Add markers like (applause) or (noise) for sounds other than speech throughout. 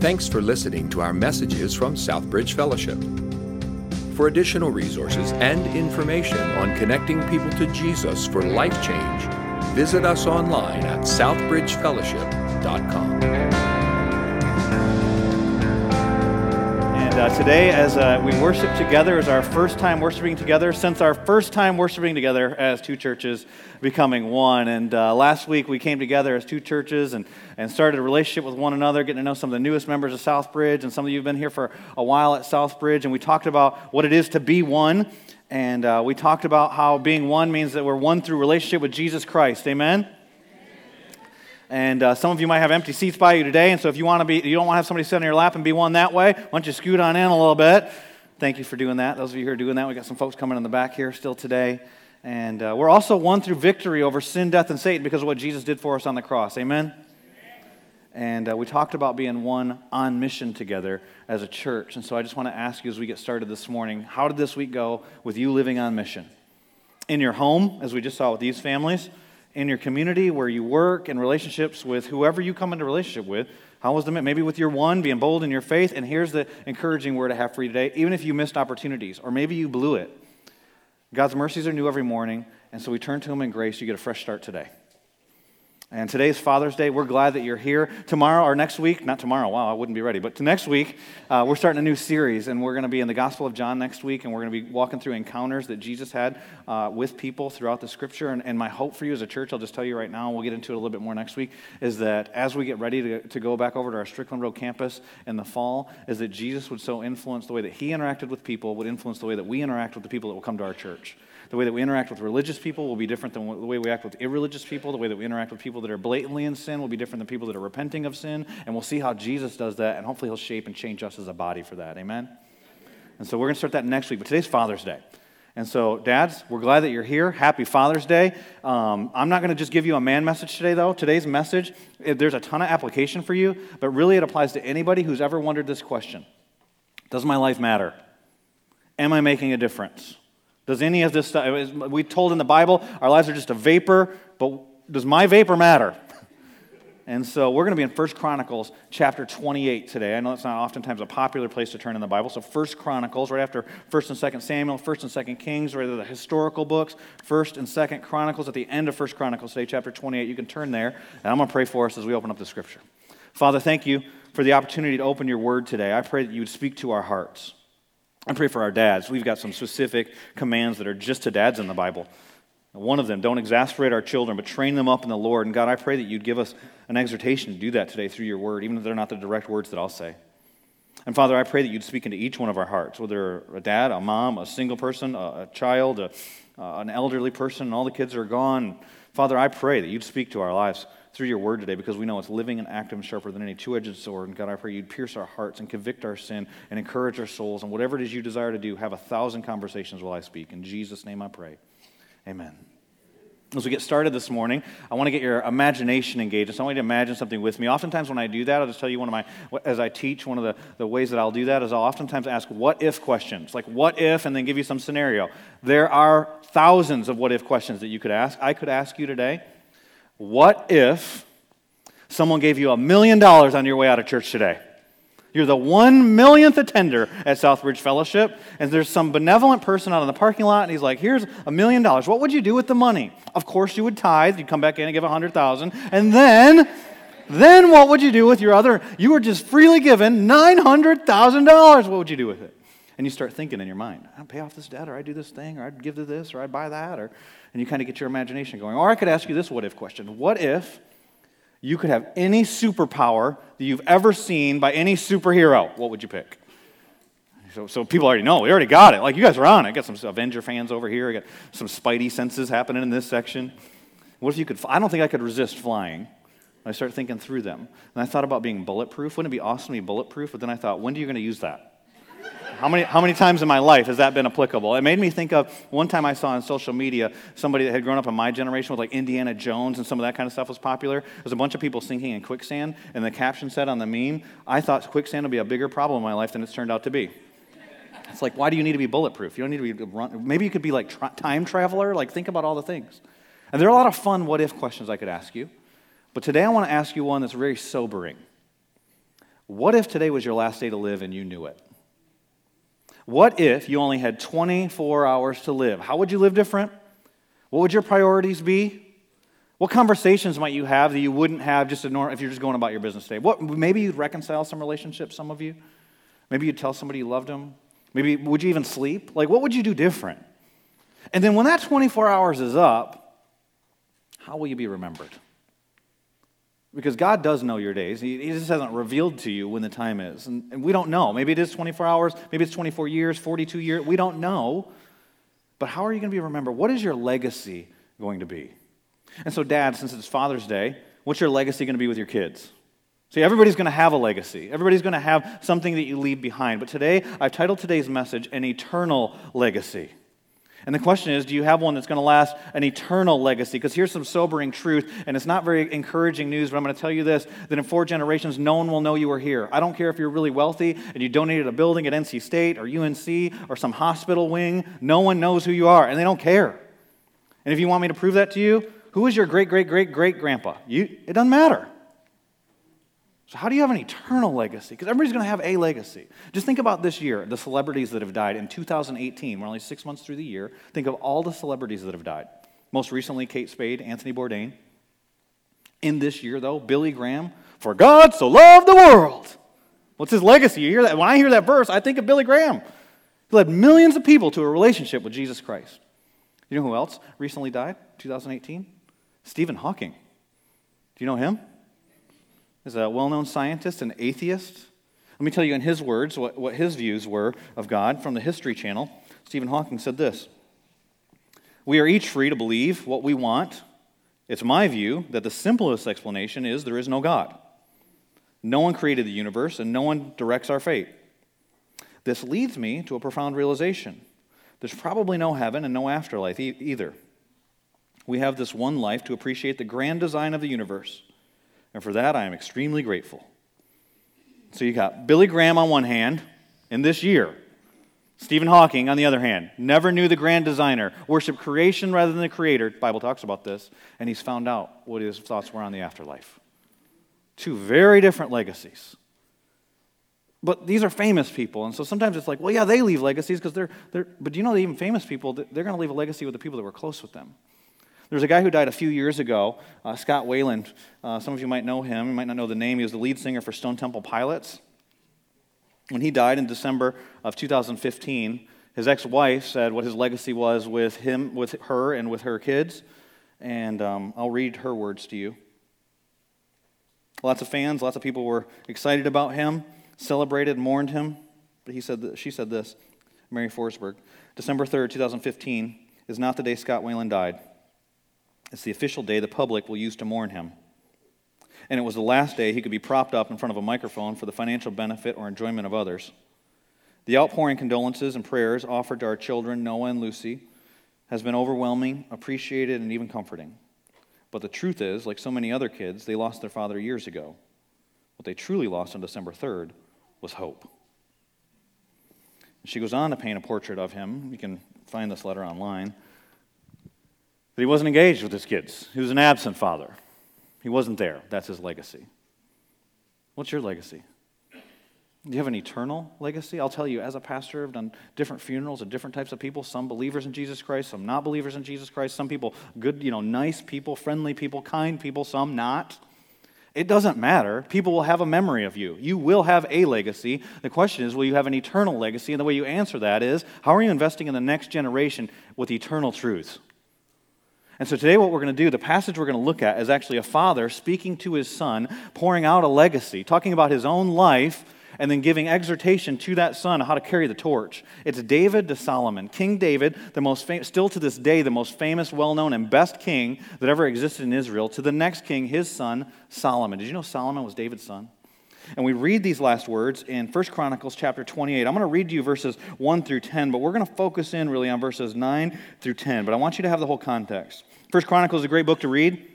Thanks for listening to our messages from Southbridge Fellowship. For additional resources and information on connecting people to Jesus for life change, visit us online at southbridgefellowship.com. And uh, today, as uh, we worship together, is our first time worshiping together since our first time worshiping together as two churches becoming one. And uh, last week we came together as two churches and, and started a relationship with one another, getting to know some of the newest members of Southbridge. And some of you have been here for a while at Southbridge. And we talked about what it is to be one. And uh, we talked about how being one means that we're one through relationship with Jesus Christ. Amen? And uh, some of you might have empty seats by you today. And so if you want to be, you don't want to have somebody sit on your lap and be one that way, why don't you scoot on in a little bit? Thank you for doing that. Those of you who are doing that, we got some folks coming in the back here still today. And uh, we're also one through victory over sin, death, and Satan because of what Jesus did for us on the cross. Amen? And uh, we talked about being one on mission together as a church. And so I just want to ask you as we get started this morning how did this week go with you living on mission? In your home, as we just saw with these families, in your community, where you work, in relationships with whoever you come into relationship with. How was the maybe with your one being bold in your faith? And here's the encouraging word I have for you today. Even if you missed opportunities, or maybe you blew it, God's mercies are new every morning, and so we turn to Him in grace. You get a fresh start today. And today's Father's Day. We're glad that you're here. Tomorrow or next week, not tomorrow, wow, I wouldn't be ready, but to next week, uh, we're starting a new series, and we're going to be in the Gospel of John next week, and we're going to be walking through encounters that Jesus had uh, with people throughout the scripture. And, and, my hope for you as a church, I'll just tell you right now, and we'll get into it a little bit more next week, is that as we get ready to, to go back over to our Strickland Road campus in the fall, is that Jesus would so influence the way that he interacted with people, would influence the way that we interact with the people that will come to our church. The way that we interact with religious people will be different than the way we act with irreligious people. The way that we interact with people that are blatantly in sin will be different than people that are repenting of sin. And we'll see how Jesus does that, and hopefully he'll shape and change us as a body for that. Amen? And so we're going to start that next week. But today's Father's Day. And so, dads, we're glad that you're here. Happy Father's Day. Um, I'm not going to just give you a man message today, though. Today's message, there's a ton of application for you, but really it applies to anybody who's ever wondered this question Does my life matter? Am I making a difference? Does any of this stuff, we told in the Bible, our lives are just a vapor, but does my vapor matter? (laughs) And so we're going to be in 1 Chronicles chapter 28 today. I know that's not oftentimes a popular place to turn in the Bible. So 1 Chronicles, right after 1st and 2nd Samuel, 1st and 2nd Kings, right the historical books, 1st and 2nd Chronicles, at the end of 1 Chronicles today, chapter 28. You can turn there. And I'm going to pray for us as we open up the scripture. Father, thank you for the opportunity to open your word today. I pray that you would speak to our hearts. I pray for our dads. We've got some specific commands that are just to dads in the Bible. One of them, don't exasperate our children, but train them up in the Lord. And God, I pray that you'd give us an exhortation to do that today through your word, even if they're not the direct words that I'll say. And Father, I pray that you'd speak into each one of our hearts, whether a dad, a mom, a single person, a, child, a, an elderly person, and all the kids are gone. Father, I pray that you'd speak to our lives through your word today because we know it's living and active and sharper than any two edged sword. And God, I pray you'd pierce our hearts and convict our sin and encourage our souls. And whatever it is you desire to do, have a thousand conversations while I speak. In Jesus' name I pray. Amen. As we get started this morning, I want to get your imagination engaged. So I want you to imagine something with me. Oftentimes, when I do that, I'll just tell you one of my, as I teach, one of the, the ways that I'll do that is I'll oftentimes ask what if questions. Like, what if, and then give you some scenario. There are thousands of what if questions that you could ask. I could ask you today, what if someone gave you a million dollars on your way out of church today? You're the one millionth attender at Southbridge Fellowship, and there's some benevolent person out in the parking lot, and he's like, Here's a million dollars. What would you do with the money? Of course, you would tithe. You'd come back in and give a hundred thousand. And then, then what would you do with your other? You were just freely given $900,000. What would you do with it? And you start thinking in your mind, I'd pay off this debt, or I'd do this thing, or I'd give to this, or I'd buy that, or and you kind of get your imagination going. Or I could ask you this what if question What if you could have any superpower that you've ever seen by any superhero? What would you pick? So, so people already know. We already got it. Like, you guys are on it. I got some Avenger fans over here. I got some Spidey senses happening in this section. What if you could? I don't think I could resist flying. I started thinking through them. And I thought about being bulletproof. Wouldn't it be awesome to be bulletproof? But then I thought, when are you going to use that? How many, how many times in my life has that been applicable? It made me think of one time I saw on social media somebody that had grown up in my generation with like Indiana Jones and some of that kind of stuff was popular. There was a bunch of people sinking in quicksand, and the caption said on the meme, I thought quicksand would be a bigger problem in my life than it's turned out to be. It's like, why do you need to be bulletproof? You don't need to be run. Maybe you could be like tra- time traveler. Like, think about all the things. And there are a lot of fun what if questions I could ask you. But today I want to ask you one that's very sobering. What if today was your last day to live and you knew it? What if you only had 24 hours to live? How would you live different? What would your priorities be? What conversations might you have that you wouldn't have just if you're just going about your business day? What, maybe you'd reconcile some relationships, some of you. Maybe you'd tell somebody you loved them. Maybe would you even sleep? Like, what would you do different? And then when that 24 hours is up, how will you be remembered? Because God does know your days. He, he just hasn't revealed to you when the time is. And, and we don't know. Maybe it is 24 hours, maybe it's 24 years, 42 years. We don't know. But how are you going to be remembered? What is your legacy going to be? And so, Dad, since it's Father's Day, what's your legacy going to be with your kids? See, everybody's going to have a legacy. Everybody's going to have something that you leave behind. But today, I've titled today's message An Eternal Legacy. And the question is do you have one that's going to last an eternal legacy? Because here's some sobering truth, and it's not very encouraging news, but I'm going to tell you this that in four generations, no one will know you were here. I don't care if you're really wealthy and you donated a building at NC State or UNC or some hospital wing, no one knows who you are, and they don't care. And if you want me to prove that to you, who is your great, great, great, great grandpa? You, it doesn't matter. So, how do you have an eternal legacy? Because everybody's going to have a legacy. Just think about this year, the celebrities that have died in 2018. We're only six months through the year. Think of all the celebrities that have died. Most recently, Kate Spade, Anthony Bourdain. In this year, though, Billy Graham, for God so loved the world. What's his legacy? You hear that? When I hear that verse, I think of Billy Graham. He led millions of people to a relationship with Jesus Christ. You know who else recently died? 2018? Stephen Hawking. Do you know him? He's a well known scientist and atheist. Let me tell you in his words what, what his views were of God from the History Channel. Stephen Hawking said this We are each free to believe what we want. It's my view that the simplest explanation is there is no God. No one created the universe, and no one directs our fate. This leads me to a profound realization there's probably no heaven and no afterlife e- either. We have this one life to appreciate the grand design of the universe. And for that, I am extremely grateful. So you got Billy Graham on one hand, in this year, Stephen Hawking on the other hand, never knew the grand designer, worshiped creation rather than the creator. The Bible talks about this, and he's found out what his thoughts were on the afterlife. Two very different legacies. But these are famous people, and so sometimes it's like, well, yeah, they leave legacies because they're, they're, but do you know that even famous people, they're going to leave a legacy with the people that were close with them. There's a guy who died a few years ago, uh, Scott Weiland. Uh, some of you might know him. You might not know the name. He was the lead singer for Stone Temple Pilots. When he died in December of 2015, his ex-wife said what his legacy was with him, with her, and with her kids. And um, I'll read her words to you. Lots of fans, lots of people were excited about him, celebrated, mourned him. But he said, she said this, Mary Forsberg, December 3rd, 2015 is not the day Scott Weiland died. It's the official day the public will use to mourn him. And it was the last day he could be propped up in front of a microphone for the financial benefit or enjoyment of others. The outpouring condolences and prayers offered to our children, Noah and Lucy, has been overwhelming, appreciated, and even comforting. But the truth is, like so many other kids, they lost their father years ago. What they truly lost on December 3rd was hope. She goes on to paint a portrait of him. You can find this letter online. But he wasn't engaged with his kids. He was an absent father. He wasn't there. That's his legacy. What's your legacy? Do you have an eternal legacy? I'll tell you, as a pastor, I've done different funerals of different types of people. Some believers in Jesus Christ, some not believers in Jesus Christ. Some people, good, you know, nice people, friendly people, kind people, some not. It doesn't matter. People will have a memory of you. You will have a legacy. The question is, will you have an eternal legacy? And the way you answer that is, how are you investing in the next generation with eternal truths? And so today, what we're going to do, the passage we're going to look at is actually a father speaking to his son, pouring out a legacy, talking about his own life, and then giving exhortation to that son on how to carry the torch. It's David to Solomon. King David, the most fam- still to this day, the most famous, well known, and best king that ever existed in Israel, to the next king, his son, Solomon. Did you know Solomon was David's son? And we read these last words in 1 Chronicles chapter 28. I'm going to read to you verses 1 through 10, but we're going to focus in really on verses 9 through 10. But I want you to have the whole context. First Chronicles is a great book to read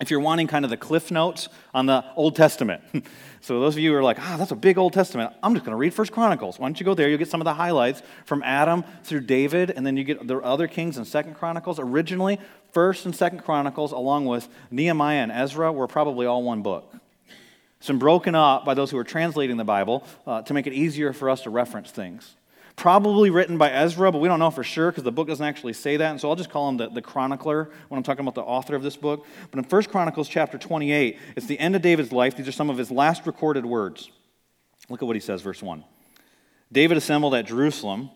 if you're wanting kind of the cliff notes on the Old Testament. (laughs) so those of you who are like, ah, that's a big Old Testament, I'm just going to read First Chronicles. Why don't you go there? You'll get some of the highlights from Adam through David, and then you get the other kings and Second Chronicles. Originally, First and Second Chronicles, along with Nehemiah and Ezra, were probably all one book. It's been broken up by those who are translating the Bible uh, to make it easier for us to reference things. Probably written by Ezra, but we don't know for sure because the book doesn't actually say that. And so I'll just call him the, the chronicler when I'm talking about the author of this book. But in 1 Chronicles chapter 28, it's the end of David's life. These are some of his last recorded words. Look at what he says, verse 1. David assembled at Jerusalem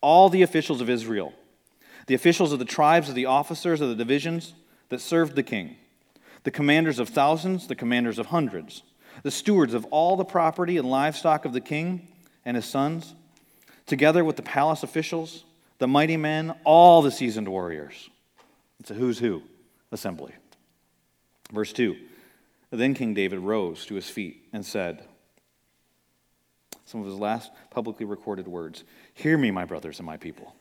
all the officials of Israel, the officials of the tribes of the officers of the divisions that served the king, the commanders of thousands, the commanders of hundreds the stewards of all the property and livestock of the king and his sons, together with the palace officials, the mighty men, all the seasoned warriors. It's a who's who assembly. Verse 2 Then King David rose to his feet and said, some of his last publicly recorded words Hear me, my brothers and my people.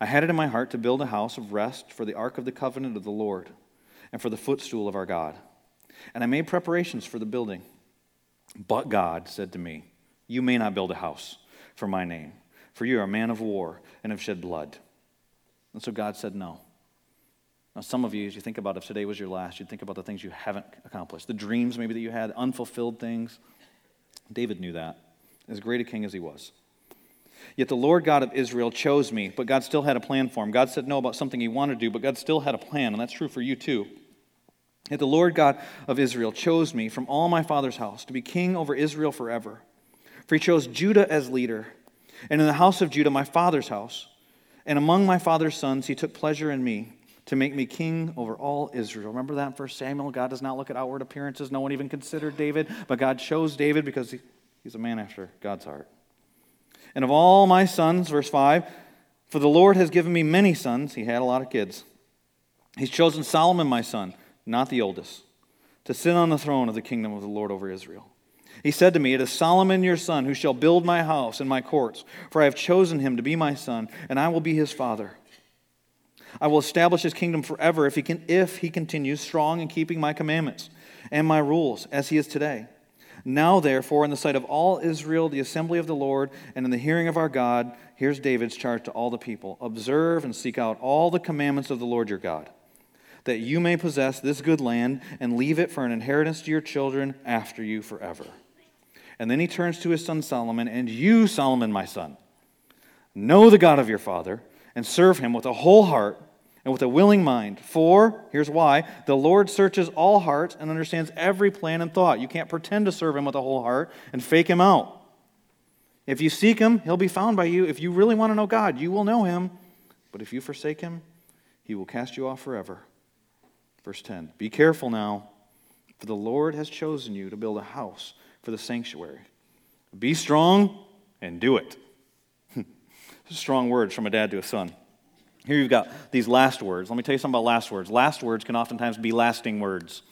I had it in my heart to build a house of rest for the ark of the covenant of the Lord and for the footstool of our God. And I made preparations for the building. But God said to me, You may not build a house for my name, for you are a man of war and have shed blood. And so God said, No. Now, some of you, as you think about if today was your last, you'd think about the things you haven't accomplished, the dreams maybe that you had, unfulfilled things. David knew that, as great a king as he was. Yet the Lord God of Israel chose me, but God still had a plan for him. God said no about something he wanted to do, but God still had a plan, and that's true for you too. Yet the Lord God of Israel chose me from all my father's house to be king over Israel forever. For he chose Judah as leader, and in the house of Judah, my father's house. And among my father's sons, he took pleasure in me to make me king over all Israel. Remember that in 1 Samuel? God does not look at outward appearances. No one even considered David, but God chose David because he, he's a man after God's heart. And of all my sons, verse 5, for the Lord has given me many sons. He had a lot of kids. He's chosen Solomon, my son not the oldest, to sit on the throne of the kingdom of the Lord over Israel. He said to me, It is Solomon your son who shall build my house and my courts, for I have chosen him to be my son, and I will be his father. I will establish his kingdom forever if he, can, if he continues strong in keeping my commandments and my rules, as he is today. Now, therefore, in the sight of all Israel, the assembly of the Lord, and in the hearing of our God, here's David's charge to all the people Observe and seek out all the commandments of the Lord your God that you may possess this good land and leave it for an inheritance to your children after you forever. And then he turns to his son Solomon, and you, Solomon, my son, know the God of your father and serve him with a whole heart and with a willing mind. For, here's why the Lord searches all hearts and understands every plan and thought. You can't pretend to serve him with a whole heart and fake him out. If you seek him, he'll be found by you. If you really want to know God, you will know him. But if you forsake him, he will cast you off forever. Verse 10 Be careful now, for the Lord has chosen you to build a house for the sanctuary. Be strong and do it. (laughs) strong words from a dad to a son. Here you've got these last words. Let me tell you something about last words. Last words can oftentimes be lasting words.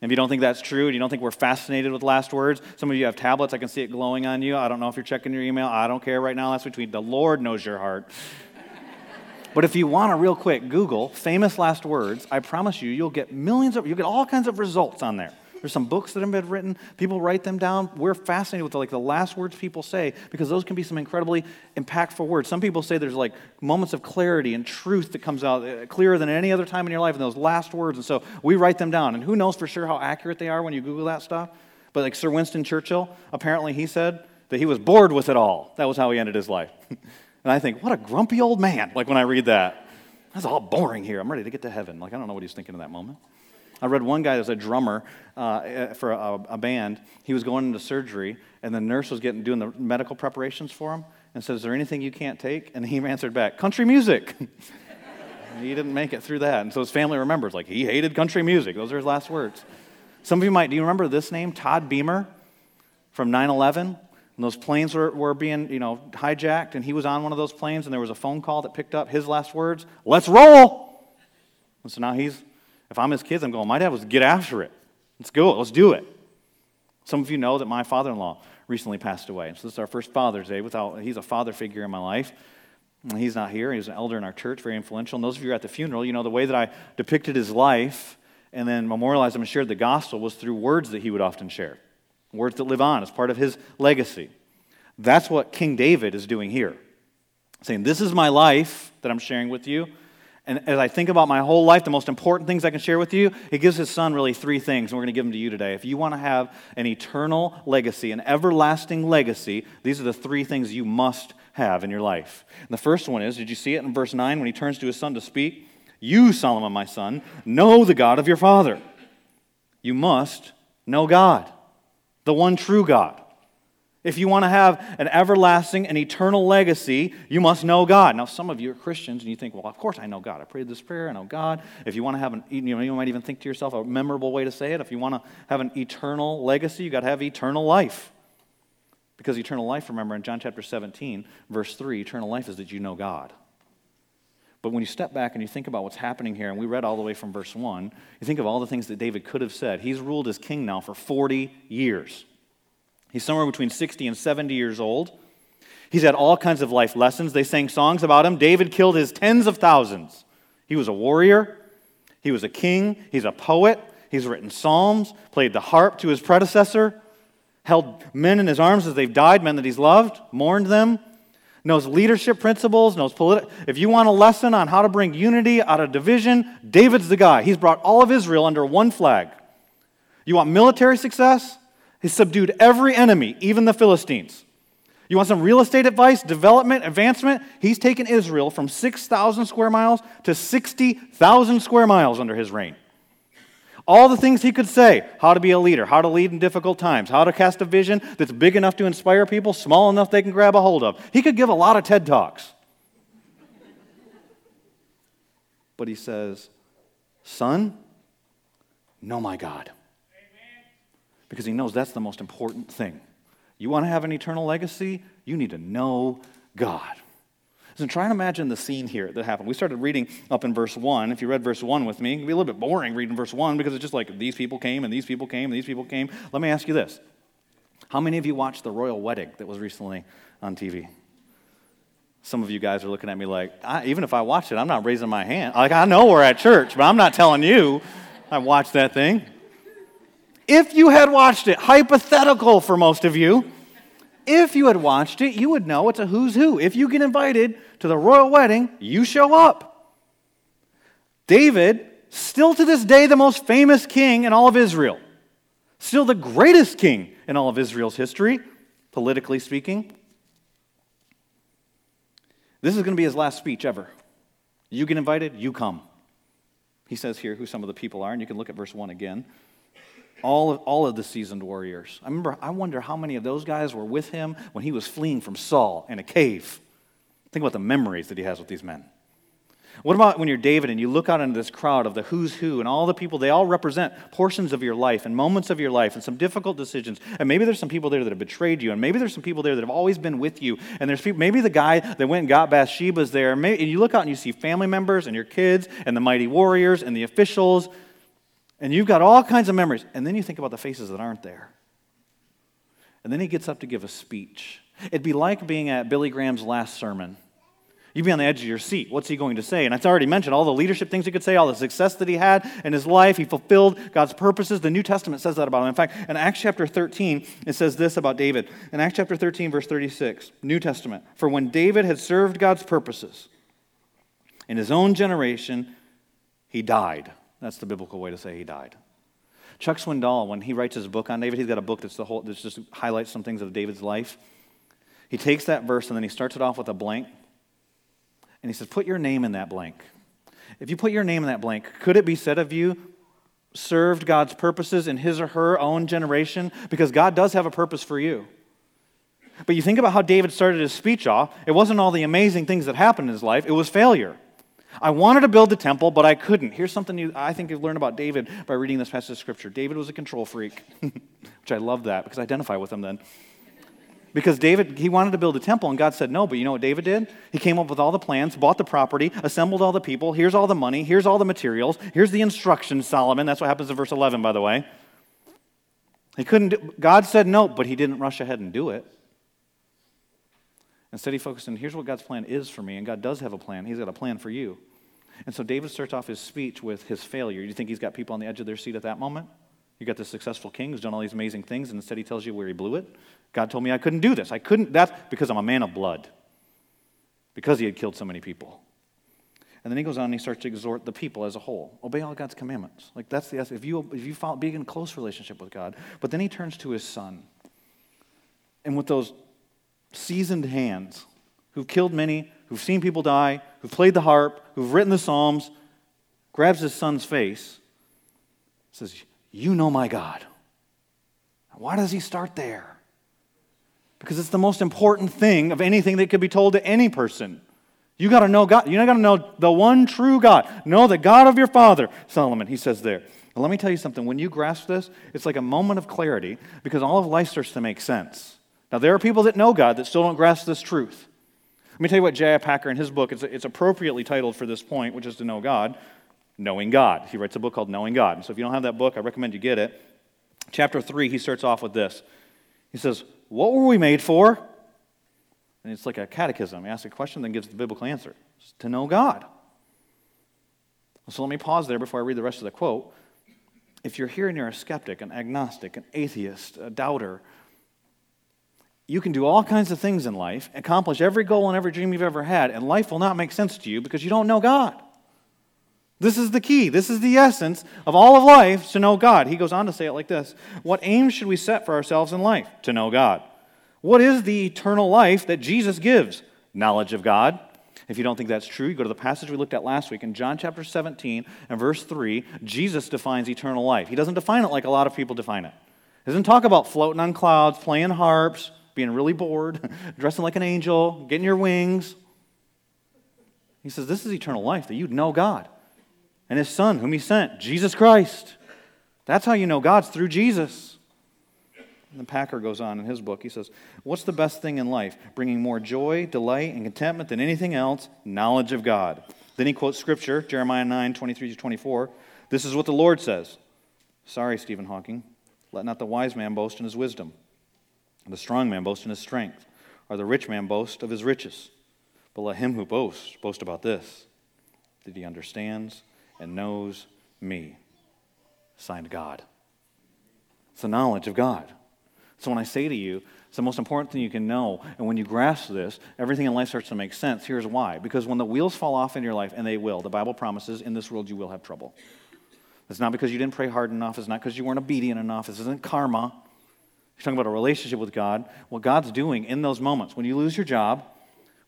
If you don't think that's true, and you don't think we're fascinated with last words, some of you have tablets. I can see it glowing on you. I don't know if you're checking your email. I don't care right now. That's between the Lord knows your heart. (laughs) But if you want to, real quick, Google famous last words, I promise you, you'll get millions of, you'll get all kinds of results on there. There's some books that have been written. People write them down. We're fascinated with like the last words people say because those can be some incredibly impactful words. Some people say there's like moments of clarity and truth that comes out uh, clearer than any other time in your life in those last words. And so we write them down. And who knows for sure how accurate they are when you Google that stuff? But like Sir Winston Churchill, apparently he said that he was bored with it all. That was how he ended his life. (laughs) And I think, what a grumpy old man, like when I read that. That's all boring here. I'm ready to get to heaven. Like, I don't know what he's thinking in that moment. I read one guy that was a drummer uh, for a, a, band. He was going into surgery, and the nurse was getting doing the medical preparations for him and said, Is there anything you can't take? And he (laughs) answered back, Country music. (laughs) he didn't make it through that. And so his family remembers, like, he hated country music. Those are his last words. Some of you might, do you remember this name? Todd Beamer from 9 11? And those planes were, were being, you know, hijacked, and he was on one of those planes, and there was a phone call that picked up his last words, let's roll. And so now he's, if I'm his kids, I'm going, my dad was get after it. Let's go, let's do it. Some of you know that my father-in-law recently passed away. So this is our first Father's Day without, he's a father figure in my life. He's not here. He's an elder in our church, very influential. And those of you who are at the funeral, you know the way that I depicted his life and then memorialized him and shared the gospel was through words that he would often share words that live on as part of his legacy. That's what King David is doing here. Saying, This is my life that I'm sharing with you, And as I think about my whole life, the most important things I can share with you, he gives his son really three things, and we're going to give them to you today. If you want to have an eternal legacy, an everlasting legacy, these are the three things you must have in your life. And the first one is did you see it in verse 9 when he turns to his son to speak? You, Solomon, my son, know the God of your father. You must know God, the one true God. If you want to have an everlasting and eternal legacy, you must know God. Now, some of you are Christians and you think, well, of course I know God. I prayed this prayer, I know God. If you want to have an, you, know, you might even think to yourself a memorable way to say it. If you want to have an eternal legacy, you got to have eternal life. Because eternal life, remember in John chapter 17, verse 3, eternal life is that you know God. But when you step back and you think about what's happening here, and we read all the way from verse 1, you think of all the things that David could have said. He's ruled as king now for 40 years. He's somewhere between 60 and 70 years old. He's had all kinds of life lessons. They sang songs about him. David killed his tens of thousands. He was a warrior, he was a king, he's a poet, he's written psalms, played the harp to his predecessor, held men in his arms as they've died, men that he's loved, mourned them, knows leadership principles, knows political. If you want a lesson on how to bring unity out of division, David's the guy. He's brought all of Israel under one flag. You want military success? He subdued every enemy, even the Philistines. You want some real estate advice, development, advancement? He's taken Israel from 6,000 square miles to 60,000 square miles under his reign. All the things he could say how to be a leader, how to lead in difficult times, how to cast a vision that's big enough to inspire people, small enough they can grab a hold of. He could give a lot of TED Talks. But he says, Son, know my God because he knows that's the most important thing. You want to have an eternal legacy? You need to know God. So try and imagine the scene here that happened. We started reading up in verse 1. If you read verse 1 with me, it can be a little bit boring reading verse 1 because it's just like these people came and these people came and these people came. Let me ask you this How many of you watched the royal wedding that was recently on TV? Some of you guys are looking at me like, even if I watched it, I'm not raising my hand. Like, I know we're at church, but I'm not telling you I watched that thing. If you had watched it, hypothetical for most of you, if you had watched it, you would know it's a who's who. If you get invited to the royal wedding, you show up. David, still to this day the most famous king in all of Israel, still the greatest king in all of Israel's history, politically speaking. This is going to be his last speech ever. You get invited, you come. He says here who some of the people are, and you can look at verse 1 again all of, all of the seasoned warriors. I remember, I wonder how many of those guys were with him when he was fleeing from Saul in a cave. Think about the memories that he has with these men. What about when you're David and you look out into this crowd of the who's who and all the people, they all represent portions of your life and moments of your life and some difficult decisions. And maybe there's some people there that have betrayed you, and maybe there's some people there that have always been with you. And there's people, maybe the guy that went and got Bathsheba's there. And, you look out and you see family members and your kids and the mighty warriors and the officials and you've got all kinds of memories. And then you think about the faces that aren't there. And then he gets up to give a speech. It'd be like being at Billy Graham's last sermon. You'd be on the edge of your seat. What's he going to say? And I've already mentioned all the leadership things he could say, all the success that he had in his life. He fulfilled God's purposes. The New Testament says that about him. In fact, in Acts chapter 13, it says this about David. In Acts chapter 13, verse 36, New Testament. For when David had served God's purposes in his own generation, he died that's the biblical way to say he died. Chuck Swindoll, when he writes his book on David, he's got a book that's the whole that just highlights some things of David's life. He takes that verse and then he starts it off with a blank. And he says, Put your name in that blank. If you put your name in that blank, could it be said of you, served God's purposes in his or her own generation? Because God does have a purpose for you. But you think about how David started his speech off. It wasn't all the amazing things that happened in his life, it was failure. I wanted to build the temple, but I couldn't. Here's something you, I think you've learned about David by reading this passage of Scripture. David was a control freak, (laughs) which I love that because I identify with him then. Because David, he wanted to build a temple, and God said no. But you know what David did? He came up with all the plans, bought the property, assembled all the people. Here's all the money. Here's all the materials. Here's the instructions, Solomon. That's what happens in verse 11, by the way. He couldn't. Do, God said no, but he didn't rush ahead and do it. Instead, he focused on here's what God's plan is for me, and God does have a plan. He's got a plan for you. And so David starts off his speech with his failure. You think he's got people on the edge of their seat at that moment? You got the successful king who's done all these amazing things, and instead he tells you where he blew it. God told me I couldn't do this. I couldn't. That's because I'm a man of blood, because he had killed so many people. And then he goes on and he starts to exhort the people as a whole. Obey all God's commandments. Like that's the. If you, if you follow, be in close relationship with God. But then he turns to his son. And with those seasoned hands who've killed many, who've seen people die, who've played the harp, who've written the Psalms, grabs his son's face, says, You know my God. Why does he start there? Because it's the most important thing of anything that could be told to any person. You got to know God. You got to know the one true God. Know the God of your father, Solomon, he says there. And let me tell you something. When you grasp this, it's like a moment of clarity because all of life starts to make sense. Now, there are people that know God that still don't grasp this truth. Let me tell you what J.I. Packer in his book, it's, it's appropriately titled for this point, which is to know God, Knowing God. He writes a book called Knowing God. So if you don't have that book, I recommend you get it. Chapter 3, he starts off with this. He says, What were we made for? And it's like a catechism. He asks a question, then gives the biblical answer. It's to know God. So let me pause there before I read the rest of the quote. If you're here and you're a skeptic, an agnostic, an atheist, a doubter, you can do all kinds of things in life, accomplish every goal and every dream you've ever had, and life will not make sense to you because you don't know God. This is the key. This is the essence of all of life to know God. He goes on to say it like this What aims should we set for ourselves in life? To know God. What is the eternal life that Jesus gives? Knowledge of God. If you don't think that's true, you go to the passage we looked at last week in John chapter 17 and verse 3. Jesus defines eternal life. He doesn't define it like a lot of people define it. He doesn't talk about floating on clouds, playing harps, being really bored, (laughs) dressing like an angel, getting your wings. He says, This is eternal life, that you'd know God and His Son, whom He sent, Jesus Christ. That's how you know God's through Jesus. And Packer goes on in his book. He says, What's the best thing in life? Bringing more joy, delight, and contentment than anything else? Knowledge of God. Then he quotes scripture, Jeremiah 9, 23 to 24. This is what the Lord says. Sorry, Stephen Hawking. Let not the wise man boast in his wisdom, the strong man boasts in his strength, or the rich man boasts of his riches. But let him who boasts boast about this, that he understands and knows me. Signed God. It's the knowledge of God. So when I say to you, it's the most important thing you can know. And when you grasp this, everything in life starts to make sense. Here's why. Because when the wheels fall off in your life, and they will, the Bible promises in this world you will have trouble. It's not because you didn't pray hard enough. It's not because you weren't obedient enough. This isn't karma. You're talking about a relationship with God. What God's doing in those moments, when you lose your job,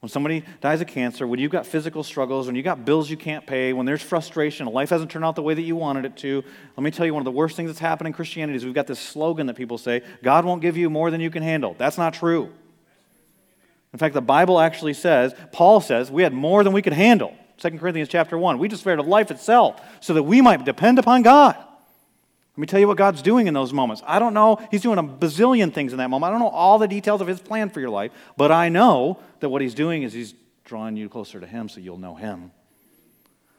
when somebody dies of cancer, when you've got physical struggles, when you've got bills you can't pay, when there's frustration, life hasn't turned out the way that you wanted it to, let me tell you one of the worst things that's happened in Christianity is we've got this slogan that people say God won't give you more than you can handle. That's not true. In fact, the Bible actually says, Paul says, we had more than we could handle. 2 Corinthians chapter 1. We despaired of life itself so that we might depend upon God. Let me tell you what God's doing in those moments. I don't know, He's doing a bazillion things in that moment. I don't know all the details of His plan for your life, but I know that what He's doing is He's drawing you closer to Him so you'll know Him.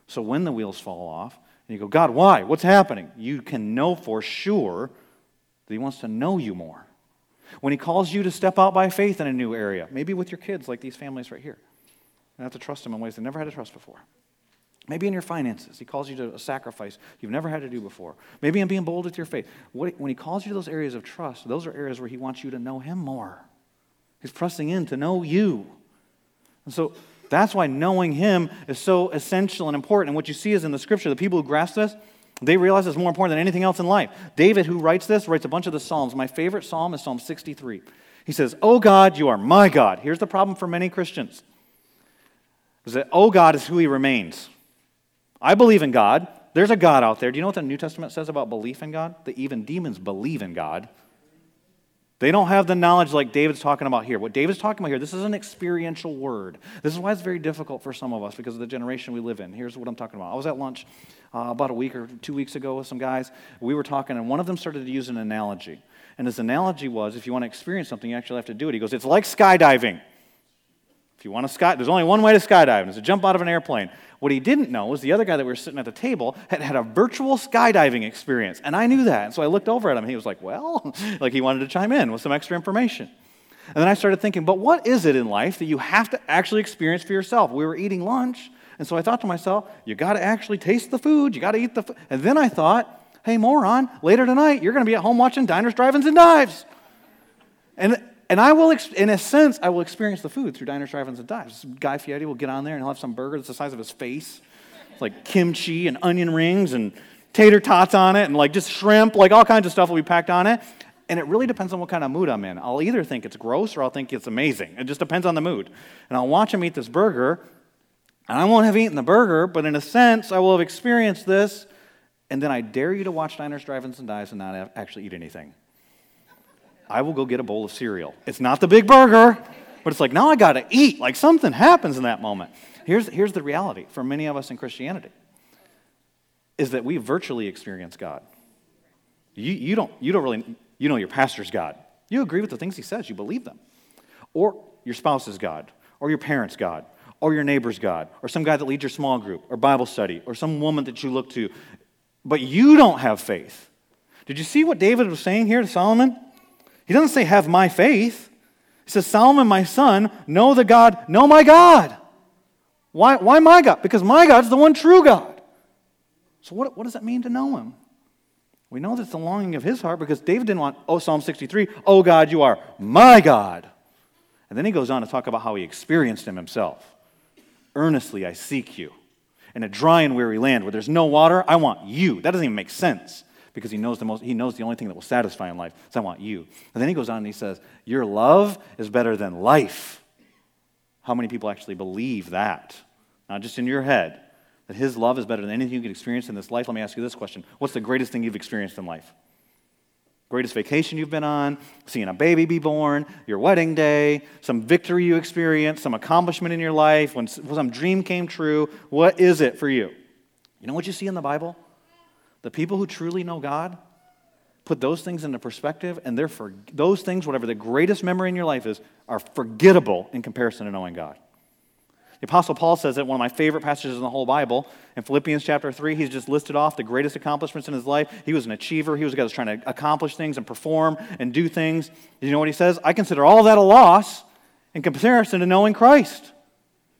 So when the wheels fall off, and you go, God, why? What's happening? You can know for sure that He wants to know you more. When He calls you to step out by faith in a new area, maybe with your kids, like these families right here, and have to trust Him in ways they never had to trust before. Maybe in your finances, he calls you to a sacrifice you've never had to do before. Maybe in being bold with your faith. When he calls you to those areas of trust, those are areas where he wants you to know him more. He's pressing in to know you. And so that's why knowing him is so essential and important. And what you see is in the scripture, the people who grasp this, they realize it's more important than anything else in life. David, who writes this, writes a bunch of the Psalms. My favorite psalm is Psalm 63. He says, Oh God, you are my God. Here's the problem for many Christians. Is that, oh God is who he remains. I believe in God. There's a God out there. Do you know what the New Testament says about belief in God? That even demons believe in God. They don't have the knowledge like David's talking about here. What David's talking about here, this is an experiential word. This is why it's very difficult for some of us because of the generation we live in. Here's what I'm talking about. I was at lunch uh, about a week or two weeks ago with some guys. We were talking, and one of them started to use an analogy. And his analogy was if you want to experience something, you actually have to do it. He goes, It's like skydiving. If you want to sky, there's only one way to skydive, and it's to jump out of an airplane. What he didn't know was the other guy that we were sitting at the table had had a virtual skydiving experience, and I knew that. And so I looked over at him, and he was like, "Well," (laughs) like he wanted to chime in with some extra information. And then I started thinking, but what is it in life that you have to actually experience for yourself? We were eating lunch, and so I thought to myself, you got to actually taste the food, you got to eat the food. And then I thought, hey, moron, later tonight you're going to be at home watching Diners, Drive-ins, and Dives. And And I will, in a sense, I will experience the food through diners, drive-ins, and dives. Guy Fieri will get on there and he'll have some burger that's the size of his face, it's like kimchi and onion rings and tater tots on it, and like just shrimp, like all kinds of stuff will be packed on it. And it really depends on what kind of mood I'm in. I'll either think it's gross or I'll think it's amazing. It just depends on the mood. And I'll watch him eat this burger, and I won't have eaten the burger, but in a sense, I will have experienced this. And then I dare you to watch Diners, Drive-Ins, and Dives and not actually eat anything. I will go get a bowl of cereal. It's not the big burger, but it's like, now I got to eat. Like something happens in that moment. Here's, here's the reality for many of us in Christianity is that we virtually experience God. You, you, don't, you don't really, you know your pastor's God. You agree with the things he says, you believe them. Or your spouse's God, or your parents' God, or your neighbor's God, or some guy that leads your small group, or Bible study, or some woman that you look to. But you don't have faith. Did you see what David was saying here to Solomon? He doesn't say, Have my faith. He says, Solomon, my son, know the God, know my God. Why, why my God? Because my God's the one true God. So, what, what does that mean to know him? We know that's the longing of his heart because David didn't want, oh, Psalm 63, oh God, you are my God. And then he goes on to talk about how he experienced him himself. Earnestly I seek you. In a dry and weary land where there's no water, I want you. That doesn't even make sense because he knows the most he knows the only thing that will satisfy in life so i want you. And then he goes on and he says your love is better than life. How many people actually believe that? Not just in your head that his love is better than anything you can experience in this life. Let me ask you this question. What's the greatest thing you've experienced in life? Greatest vacation you've been on seeing a baby be born your wedding day some victory you experienced some accomplishment in your life when some dream came true. What is it for you? You know what you see in the bible the people who truly know God put those things into perspective, and they're for, those things, whatever the greatest memory in your life is, are forgettable in comparison to knowing God. The Apostle Paul says it, one of my favorite passages in the whole Bible. In Philippians chapter 3, he's just listed off the greatest accomplishments in his life. He was an achiever. He was a guy that was trying to accomplish things and perform and do things. You know what he says? I consider all that a loss in comparison to knowing Christ.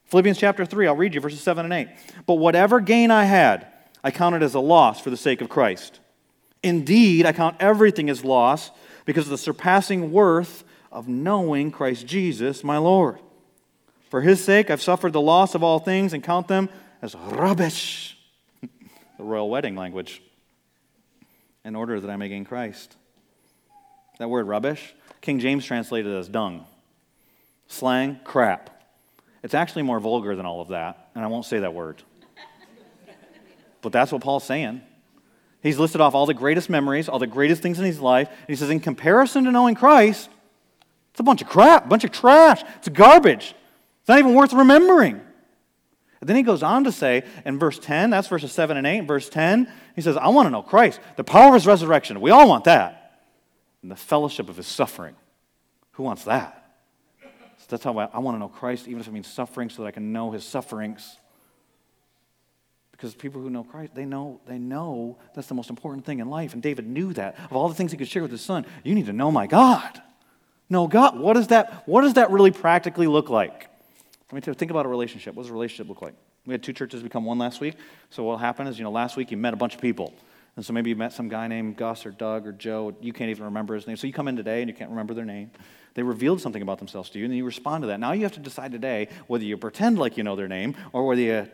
Philippians chapter 3, I'll read you verses 7 and 8. But whatever gain I had, I count it as a loss for the sake of Christ. Indeed, I count everything as loss because of the surpassing worth of knowing Christ Jesus, my Lord. For his sake, I've suffered the loss of all things and count them as rubbish, (laughs) the royal wedding language, in order that I may gain Christ. That word rubbish, King James translated as dung. Slang, crap. It's actually more vulgar than all of that, and I won't say that word. But that's what Paul's saying. He's listed off all the greatest memories, all the greatest things in his life. And he says, in comparison to knowing Christ, it's a bunch of crap, a bunch of trash. It's garbage. It's not even worth remembering. And then he goes on to say in verse 10, that's verses 7 and 8. In verse 10, he says, I want to know Christ, the power of his resurrection. We all want that. And the fellowship of his suffering. Who wants that? So that's how I, I want to know Christ, even if it means suffering, so that I can know his sufferings. Because people who know Christ, they know, they know that's the most important thing in life. And David knew that. Of all the things he could share with his son, you need to know my God. Know God. What does that, what does that really practically look like? Let me think about a relationship. What does a relationship look like? We had two churches become one last week. So what happened is, you know, last week you met a bunch of people. And so maybe you met some guy named Gus or Doug or Joe. You can't even remember his name. So you come in today and you can't remember their name. They revealed something about themselves to you, and you respond to that. Now you have to decide today whether you pretend like you know their name or whether you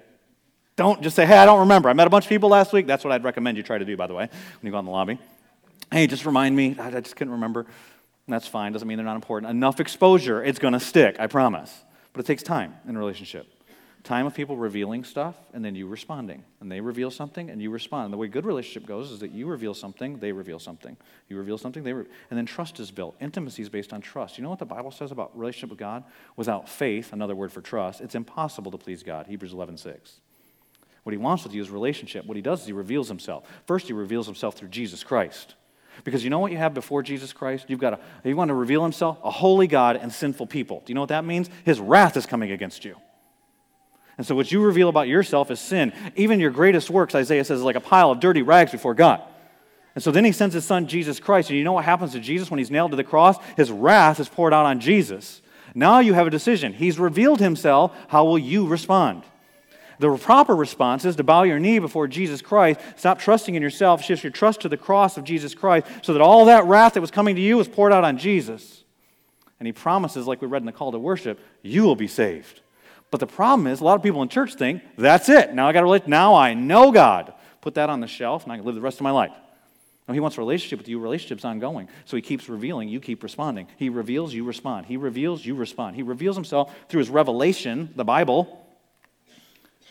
don't just say, hey, I don't remember. I met a bunch of people last week. That's what I'd recommend you try to do, by the way, when you go in the lobby. Hey, just remind me. I just couldn't remember. That's fine. Doesn't mean they're not important. Enough exposure, it's going to stick, I promise. But it takes time in a relationship. Time of people revealing stuff and then you responding. And they reveal something and you respond. And the way good relationship goes is that you reveal something, they reveal something. You reveal something, they re- and then trust is built. Intimacy is based on trust. You know what the Bible says about relationship with God? Without faith, another word for trust, it's impossible to please God. Hebrews 11, 6. What he wants with you is relationship. What he does is he reveals himself. First, he reveals himself through Jesus Christ. Because you know what you have before Jesus Christ? You've got a, you want to reveal himself? A holy God and sinful people. Do you know what that means? His wrath is coming against you. And so what you reveal about yourself is sin. Even your greatest works, Isaiah says, is like a pile of dirty rags before God. And so then he sends his son Jesus Christ. And you know what happens to Jesus when he's nailed to the cross? His wrath is poured out on Jesus. Now you have a decision. He's revealed himself. How will you respond? The proper response is to bow your knee before Jesus Christ, stop trusting in yourself, shift your trust to the cross of Jesus Christ, so that all that wrath that was coming to you was poured out on Jesus. And he promises, like we read in the call to worship, you will be saved. But the problem is, a lot of people in church think, that's it. Now I got to relate. Now I know God. Put that on the shelf, and I can live the rest of my life. No, he wants a relationship with you. Relationship's ongoing. So he keeps revealing, you keep responding. He reveals, you respond. He reveals, you respond. He reveals himself through his revelation, the Bible,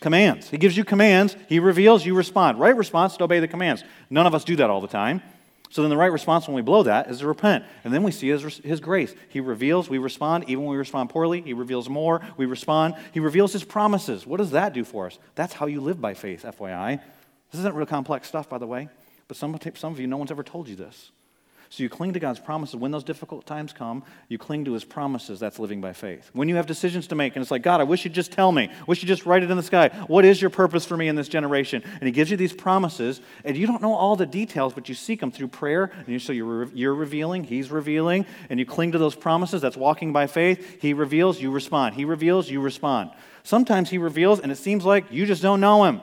commands. He gives you commands, he reveals, you respond. Right response to obey the commands. None of us do that all the time. So then the right response when we blow that is to repent. And then we see his, his grace. He reveals, we respond. Even when we respond poorly, he reveals more, we respond. He reveals his promises. What does that do for us? That's how you live by faith, FYI. This isn't real complex stuff, by the way. But some, some of you, no one's ever told you this. So you cling to God's promises. When those difficult times come, you cling to his promises. That's living by faith. When you have decisions to make, and it's like, God, I wish you'd just tell me. I wish you'd just write it in the sky. What is your purpose for me in this generation? And he gives you these promises, and you don't know all the details, but you seek them through prayer. And you, so you're, you're revealing, he's revealing, and you cling to those promises. That's walking by faith. He reveals, you respond. He reveals, you respond. Sometimes he reveals, and it seems like you just don't know him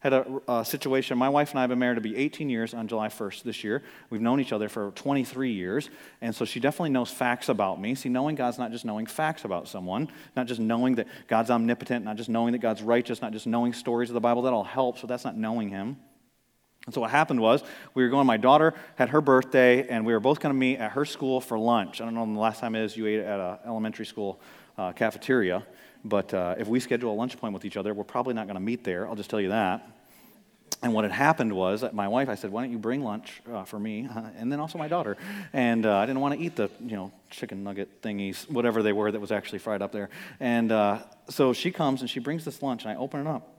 had a, a, situation. My wife and I have been married to be 18 years on July 1st this year. We've known each other for 23 years, and so she definitely knows facts about me. See, knowing God's not just knowing facts about someone, not just knowing that God's omnipotent, not just knowing that God's righteous, not just knowing stories of the Bible. That all helps, but that's not knowing Him. And so what happened was we were going. My daughter had her birthday, and we were both going to meet at her school for lunch. I don't know when the last time is you ate at an elementary school uh, cafeteria. But uh, if we schedule a lunch appointment with each other, we're probably not going to meet there. I'll just tell you that. And what had happened was my wife, I said, why don't you bring lunch uh, for me uh, and then also my daughter? And uh, I didn't want to eat the, you know, chicken nugget thingies, whatever they were that was actually fried up there. And uh, so she comes and she brings this lunch and I open it up.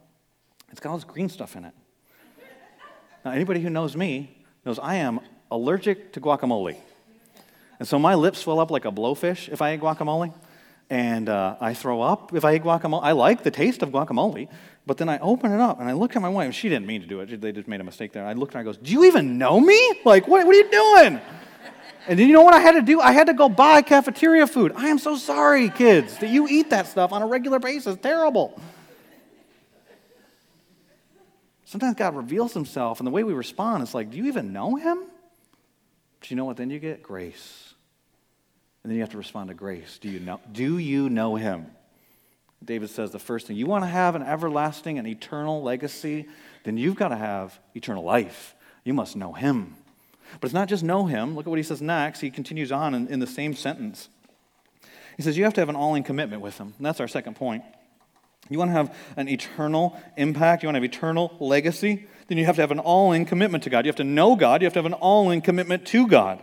It's got all this green stuff in it. Now, anybody who knows me knows I am allergic to guacamole. And so my lips swell up like a blowfish if I eat guacamole and uh, I throw up if I eat guacamole. I like the taste of guacamole, but then I open it up and I look at my wife. She didn't mean to do it. They just made a mistake there. I looked at her and I goes, "Do you even know me? Like, what, what are you doing?" And then you know what I had to do? I had to go buy cafeteria food. I am so sorry, kids, that you eat that stuff on a regular basis. Terrible. Sometimes God reveals himself, and the way we respond is like, do you even know him? But you know what? Then you get grace. And then you have to respond to grace. Do you know, do you know him? David says the first thing you want to have an everlasting and eternal legacy, then you've got to have eternal life. You must know him. But it's not just know him. Look at what he says next. He continues on in, in the same sentence. He says you have to have an all in commitment with him. And that's our second point. You want to have an eternal impact, you want to have eternal legacy, then you have to have an all in commitment to God. You have to know God, you have to have an all in commitment to God.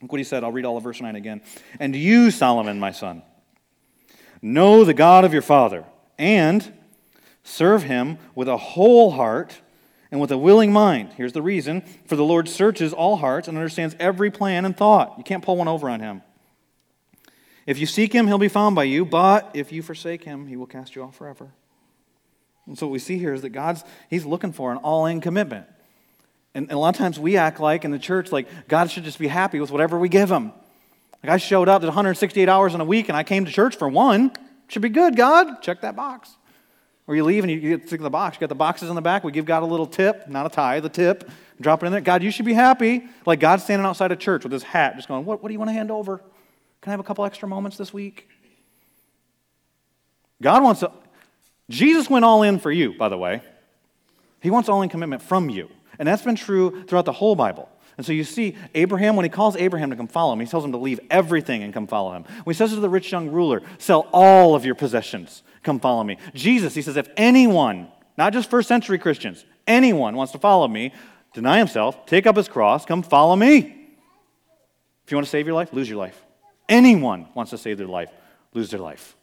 Look what he said. I'll read all of verse 9 again. And you, Solomon, my son, know the God of your father, and serve him with a whole heart and with a willing mind. Here's the reason for the Lord searches all hearts and understands every plan and thought. You can't pull one over on him. If you seek him, he'll be found by you, but if you forsake him, he will cast you off forever. And so what we see here is that God's he's looking for an all-in commitment. And, and a lot of times we act like in the church, like God should just be happy with whatever we give him. Like I showed up, there's 168 hours in a week, and I came to church for one. Should be good, God. Check that box. Or you leave and you get sick to the box. You got the boxes in the back. We give God a little tip, not a tithe, the tip. Drop it in there. God, you should be happy. Like God's standing outside a church with his hat, just going, What, what do you want to hand over? Can I have a couple extra moments this week? God wants to. Jesus went all in for you, by the way. He wants all in commitment from you. And that's been true throughout the whole Bible. And so you see, Abraham, when he calls Abraham to come follow him, he tells him to leave everything and come follow him. When he says to the rich young ruler, sell all of your possessions, come follow me. Jesus, he says, if anyone, not just first century Christians, anyone wants to follow me, deny himself, take up his cross, come follow me. If you want to save your life, lose your life. Anyone wants to save their life, lose their life.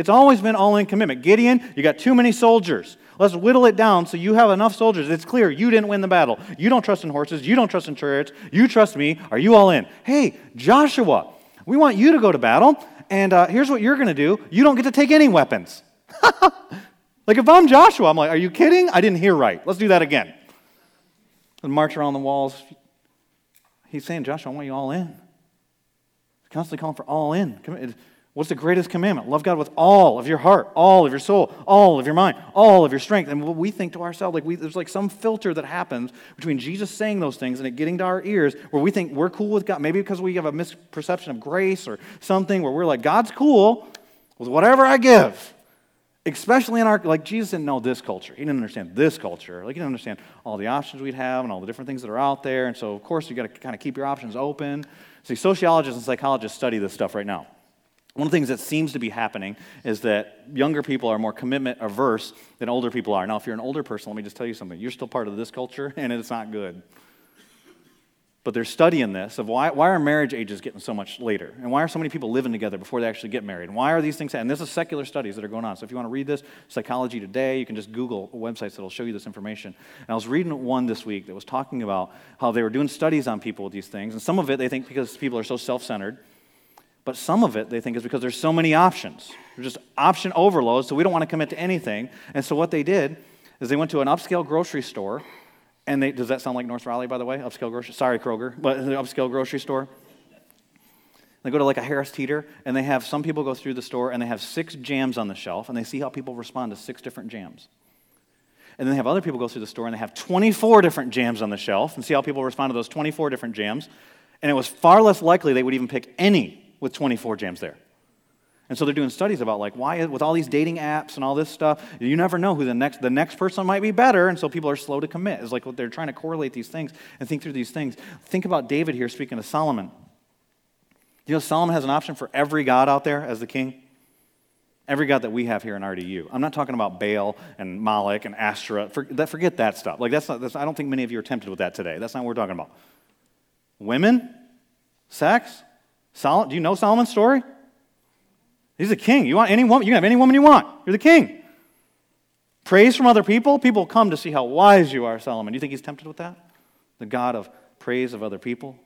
It's always been all in commitment. Gideon, you got too many soldiers. Let's whittle it down so you have enough soldiers. It's clear you didn't win the battle. You don't trust in horses. You don't trust in chariots. You trust me. Are you all in? Hey, Joshua, we want you to go to battle, and uh, here's what you're going to do you don't get to take any weapons. (laughs) like if I'm Joshua, I'm like, are you kidding? I didn't hear right. Let's do that again. And march around the walls. He's saying, Joshua, I want you all in. He's constantly calling for all in. What's the greatest commandment? Love God with all of your heart, all of your soul, all of your mind, all of your strength. And what we think to ourselves, like we, there's like some filter that happens between Jesus saying those things and it getting to our ears where we think we're cool with God. Maybe because we have a misperception of grace or something where we're like, God's cool with whatever I give. Especially in our, like Jesus didn't know this culture. He didn't understand this culture. Like he didn't understand all the options we'd have and all the different things that are out there. And so, of course, you got to kind of keep your options open. See, sociologists and psychologists study this stuff right now. One of the things that seems to be happening is that younger people are more commitment averse than older people are. Now, if you're an older person, let me just tell you something. You're still part of this culture, (laughs) and it's not good. But they're studying this of why, why are marriage ages getting so much later? And why are so many people living together before they actually get married? And why are these things happening? And this is secular studies that are going on. So if you want to read this, Psychology Today, you can just Google websites that will show you this information. And I was reading one this week that was talking about how they were doing studies on people with these things. And some of it they think because people are so self centered but some of it they think is because there's so many options. There's just option overload, so we don't want to commit to anything. And so what they did is they went to an upscale grocery store, and they, does that sound like North Raleigh, by the way? Upscale grocery, sorry, Kroger, but the upscale grocery store. They go to like a Harris Teeter, and they have some people go through the store, and they have six jams on the shelf, and they see how people respond to six different jams. And then they have other people go through the store, and they have 24 different jams on the shelf, and see how people respond to those 24 different jams. And it was far less likely they would even pick any with 24 jams there. And so they're doing studies about like why with all these dating apps and all this stuff, you never know who the next the next person might be better, and so people are slow to commit. It's like what they're trying to correlate these things and think through these things. Think about David here speaking to Solomon. You know, Solomon has an option for every god out there as the king. Every god that we have here in RDU. I'm not talking about Baal and Moloch and Ashtoreth. forget that stuff. Like that's, not, that's I don't think many of you are tempted with that today. That's not what we're talking about. Women, sex, Sol- do you know Solomon's story? He's a king. You want any woman, you can have any woman you want. You're the king. Praise from other people, people come to see how wise you are, Solomon. Do you think he's tempted with that? The God of praise of other people?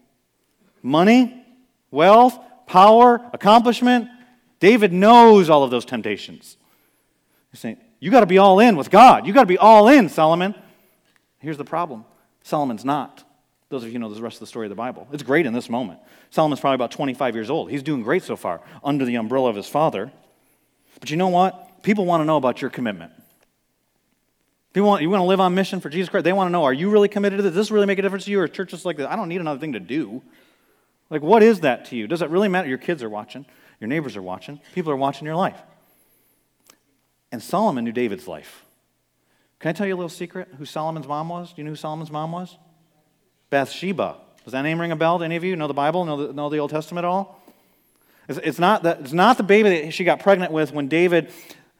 Money, wealth, power, accomplishment. David knows all of those temptations. He's saying, You got to be all in with God. You got to be all in, Solomon. Here's the problem Solomon's not. Those of you know the rest of the story of the Bible. It's great in this moment. Solomon's probably about 25 years old. He's doing great so far under the umbrella of his father. But you know what? People want to know about your commitment. People want, you want to live on mission for Jesus Christ? They want to know, are you really committed to this? Does this really make a difference to you? Or churches like this? I don't need another thing to do. Like, what is that to you? Does it really matter? Your kids are watching, your neighbors are watching, people are watching your life. And Solomon knew David's life. Can I tell you a little secret who Solomon's mom was? Do you know who Solomon's mom was? Bathsheba. Does that name ring a bell to any of you? Know the Bible? Know the, know the Old Testament at all? It's, it's, not the, it's not the baby that she got pregnant with when David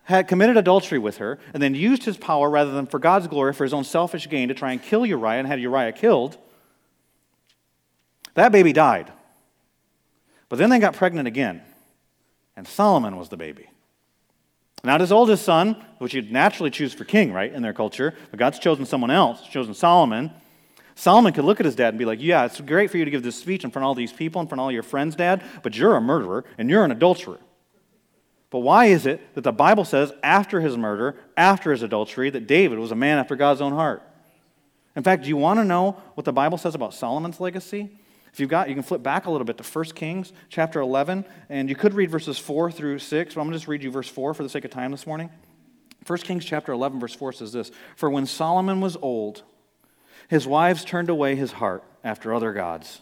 had committed adultery with her and then used his power rather than for God's glory for his own selfish gain to try and kill Uriah and had Uriah killed. That baby died. But then they got pregnant again, and Solomon was the baby. Not his oldest son, which you'd naturally choose for king, right, in their culture, but God's chosen someone else, chosen Solomon. Solomon could look at his dad and be like, Yeah, it's great for you to give this speech in front of all these people, in front of all your friends, dad, but you're a murderer and you're an adulterer. But why is it that the Bible says after his murder, after his adultery, that David was a man after God's own heart? In fact, do you want to know what the Bible says about Solomon's legacy? If you've got, you can flip back a little bit to 1 Kings chapter 11, and you could read verses 4 through 6, but I'm going to just read you verse 4 for the sake of time this morning. 1 Kings chapter 11, verse 4 says this For when Solomon was old, his wives turned away his heart after other gods,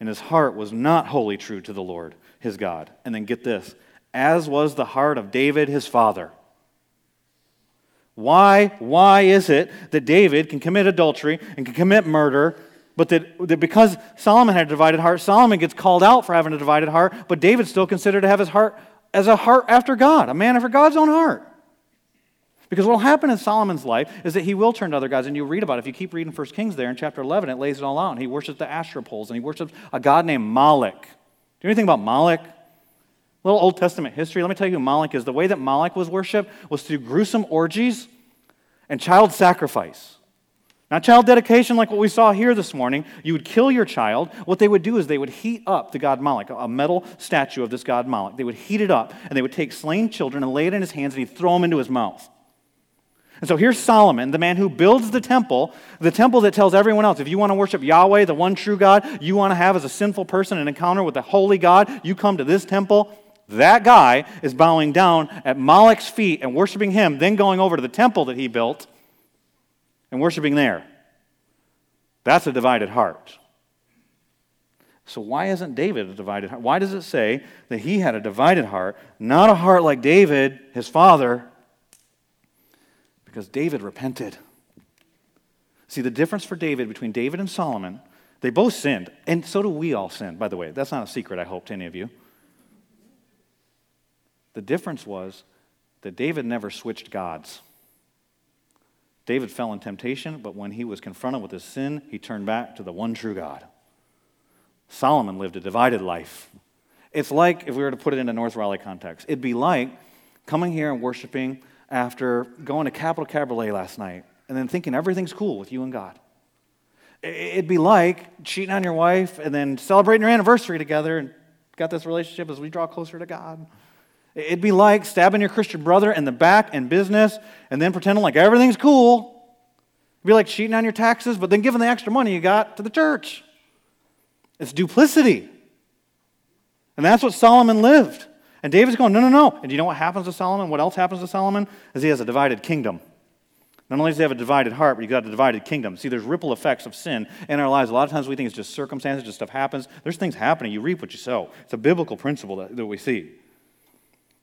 and his heart was not wholly true to the Lord, his God. And then get this as was the heart of David, his father. Why, why is it that David can commit adultery and can commit murder, but that, that because Solomon had a divided heart, Solomon gets called out for having a divided heart, but David's still considered to have his heart as a heart after God, a man after God's own heart? Because what will happen in Solomon's life is that he will turn to other gods, and you read about it. If you keep reading 1 Kings there in chapter 11, it lays it all out. And he worships the Asherah poles, and he worships a god named Moloch. Do you know anything about Moloch? A little Old Testament history. Let me tell you who Moloch is. The way that Moloch was worshipped was through gruesome orgies and child sacrifice. Not child dedication like what we saw here this morning. You would kill your child. What they would do is they would heat up the god Moloch, a metal statue of this god Moloch. They would heat it up, and they would take slain children and lay it in his hands, and he'd throw them into his mouth. And so here's Solomon, the man who builds the temple, the temple that tells everyone else if you want to worship Yahweh, the one true God, you want to have as a sinful person an encounter with the holy God, you come to this temple. That guy is bowing down at Moloch's feet and worshiping him, then going over to the temple that he built and worshiping there. That's a divided heart. So, why isn't David a divided heart? Why does it say that he had a divided heart, not a heart like David, his father? Because David repented. See, the difference for David between David and Solomon, they both sinned. And so do we all sin, by the way. That's not a secret, I hope, to any of you. The difference was that David never switched gods. David fell in temptation, but when he was confronted with his sin, he turned back to the one true God. Solomon lived a divided life. It's like, if we were to put it in a North Raleigh context, it'd be like coming here and worshiping after going to Capital Cabaret last night and then thinking everything's cool with you and God. It'd be like cheating on your wife and then celebrating your anniversary together and got this relationship as we draw closer to God. It'd be like stabbing your Christian brother in the back in business and then pretending like everything's cool. It'd be like cheating on your taxes, but then giving the extra money you got to the church. It's duplicity. And that's what Solomon lived. And David's going, no, no, no. And do you know what happens to Solomon? What else happens to Solomon? Is he has a divided kingdom. Not only does he have a divided heart, but he's got a divided kingdom. See, there's ripple effects of sin in our lives. A lot of times we think it's just circumstances, just stuff happens. There's things happening. You reap what you sow. It's a biblical principle that, that we see.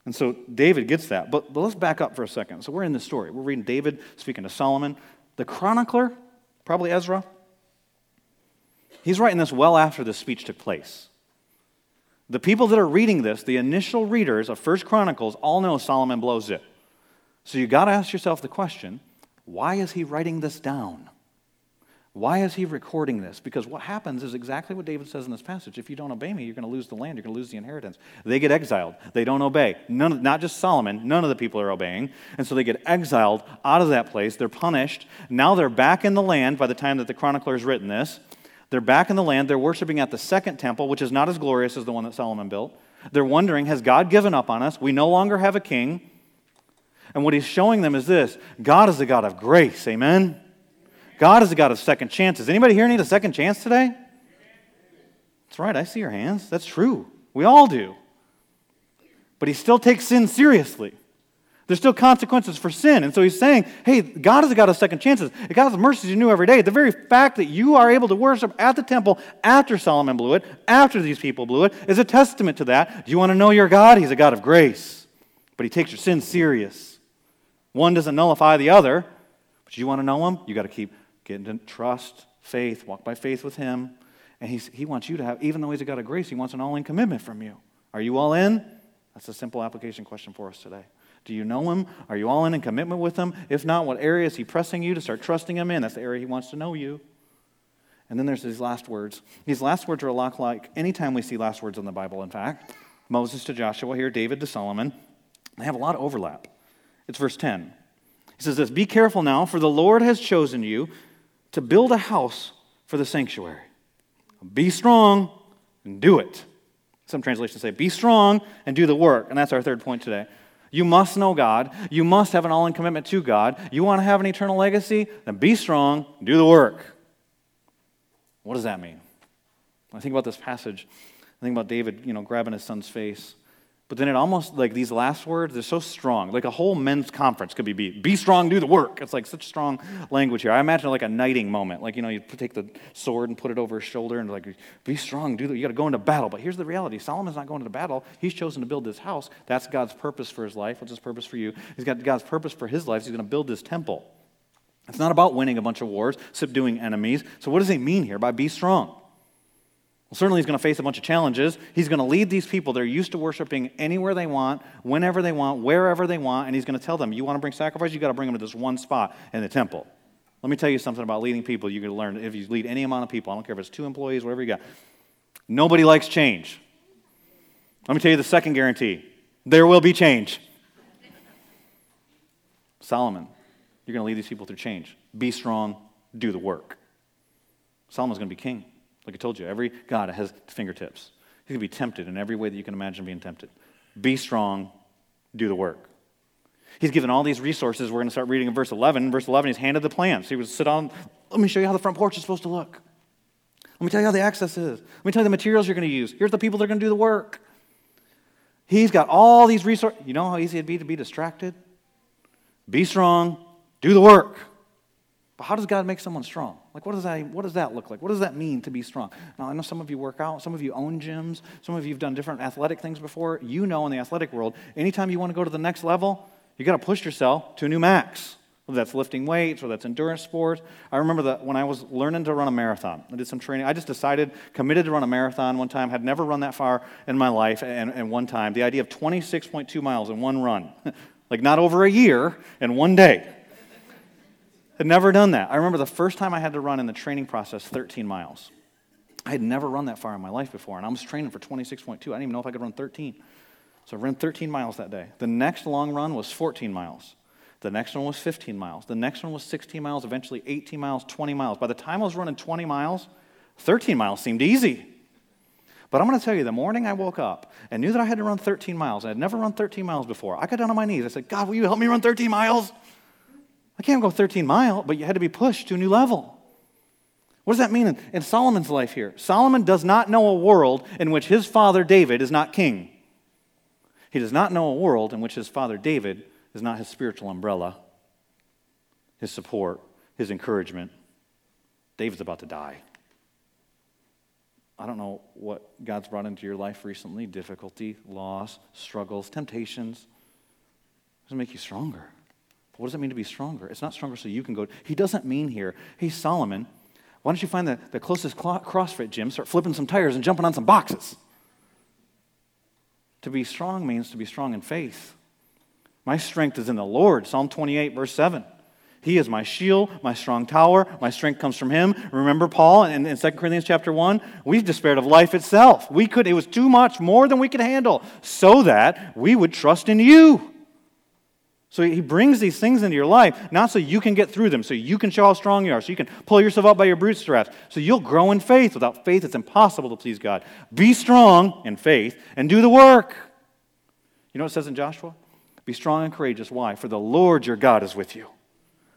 And so David gets that. But, but let's back up for a second. So we're in this story. We're reading David speaking to Solomon. The chronicler, probably Ezra, he's writing this well after this speech took place. The people that are reading this, the initial readers of First Chronicles, all know Solomon blows it. So you got to ask yourself the question why is he writing this down? Why is he recording this? Because what happens is exactly what David says in this passage. If you don't obey me, you're going to lose the land, you're going to lose the inheritance. They get exiled. They don't obey. None, not just Solomon, none of the people are obeying. And so they get exiled out of that place. They're punished. Now they're back in the land by the time that the chronicler has written this. They're back in the land. They're worshiping at the second temple, which is not as glorious as the one that Solomon built. They're wondering, has God given up on us? We no longer have a king. And what he's showing them is this God is a God of grace. Amen? God is a God of second chances. Anybody here need a second chance today? That's right, I see your hands. That's true. We all do. But he still takes sin seriously. There's still consequences for sin. And so he's saying, hey, God is a God of second chances. God has mercies you new every day. The very fact that you are able to worship at the temple after Solomon blew it, after these people blew it, is a testament to that. Do you want to know your God? He's a God of grace. But he takes your sin serious. One doesn't nullify the other, but you want to know him? You got to keep getting to trust, faith, walk by faith with him. And he's, he wants you to have, even though he's a God of grace, he wants an all in commitment from you. Are you all in? That's a simple application question for us today. Do you know him? Are you all in in commitment with him? If not, what area is he pressing you to start trusting him in? That's the area he wants to know you. And then there's these last words. These last words are a lot like anytime we see last words in the Bible, in fact. Moses to Joshua here, David to Solomon. They have a lot of overlap. It's verse 10. He says this Be careful now, for the Lord has chosen you to build a house for the sanctuary. Be strong and do it. Some translations say, Be strong and do the work. And that's our third point today. You must know God. You must have an all in commitment to God. You want to have an eternal legacy? Then be strong, do the work. What does that mean? When I think about this passage, I think about David, you know, grabbing his son's face but then it almost, like these last words, they're so strong. Like a whole men's conference could be be, be strong, do the work. It's like such strong language here. I imagine like a knighting moment. Like, you know, you take the sword and put it over his shoulder and like, be strong, do the, you got to go into battle. But here's the reality Solomon's not going into battle. He's chosen to build this house. That's God's purpose for his life. What's his purpose for you? He's got God's purpose for his life. He's going to build this temple. It's not about winning a bunch of wars, subduing enemies. So, what does he mean here by be strong? Well, certainly he's going to face a bunch of challenges. He's going to lead these people. They're used to worshiping anywhere they want, whenever they want, wherever they want, and he's going to tell them, You want to bring sacrifice? you got to bring them to this one spot in the temple. Let me tell you something about leading people. Going to learn if you lead any amount of people, I don't care if it's two employees, whatever you got. Nobody likes change. Let me tell you the second guarantee there will be change. Solomon, you're going to lead these people through change. Be strong, do the work. Solomon's going to be king. Like I told you, every God has fingertips. Going to be tempted in every way that you can imagine being tempted. Be strong, do the work. He's given all these resources. We're going to start reading in verse 11. In verse 11, he's handed the plans. He would sit on, let me show you how the front porch is supposed to look. Let me tell you how the access is. Let me tell you the materials you're going to use. Here's the people that are going to do the work. He's got all these resources. You know how easy it'd be to be distracted? Be strong, do the work. But how does God make someone strong? Like, what does, that, what does that look like? What does that mean to be strong? Now, I know some of you work out, some of you own gyms, some of you have done different athletic things before. You know in the athletic world, anytime you want to go to the next level, you got to push yourself to a new max. Whether that's lifting weights or that's endurance sports. I remember that when I was learning to run a marathon, I did some training. I just decided, committed to run a marathon one time, had never run that far in my life, and, and one time, the idea of 26.2 miles in one run, (laughs) like not over a year in one day. Had never done that. I remember the first time I had to run in the training process 13 miles. I had never run that far in my life before, and I was training for 26.2. I didn't even know if I could run 13. So I ran 13 miles that day. The next long run was 14 miles. The next one was 15 miles. The next one was 16 miles, eventually 18 miles, 20 miles. By the time I was running 20 miles, 13 miles seemed easy. But I'm going to tell you, the morning I woke up and knew that I had to run 13 miles, I had never run 13 miles before, I got down on my knees. I said, God, will you help me run 13 miles? I can't go 13 miles, but you had to be pushed to a new level. What does that mean in, in Solomon's life here? Solomon does not know a world in which his father David is not king. He does not know a world in which his father David is not his spiritual umbrella, his support, his encouragement. David's about to die. I don't know what God's brought into your life recently difficulty, loss, struggles, temptations. It doesn't make you stronger. But what does it mean to be stronger? It's not stronger so you can go. He doesn't mean here, hey, Solomon, why don't you find the, the closest CrossFit gym, start flipping some tires and jumping on some boxes? To be strong means to be strong in faith. My strength is in the Lord. Psalm 28, verse 7. He is my shield, my strong tower. My strength comes from him. Remember Paul in, in 2 Corinthians chapter 1? We've despaired of life itself. We could, it was too much, more than we could handle, so that we would trust in you. So he brings these things into your life, not so you can get through them, so you can show how strong you are, so you can pull yourself up by your bootstraps, so you'll grow in faith. Without faith, it's impossible to please God. Be strong in faith and do the work. You know what it says in Joshua? Be strong and courageous. Why? For the Lord your God is with you.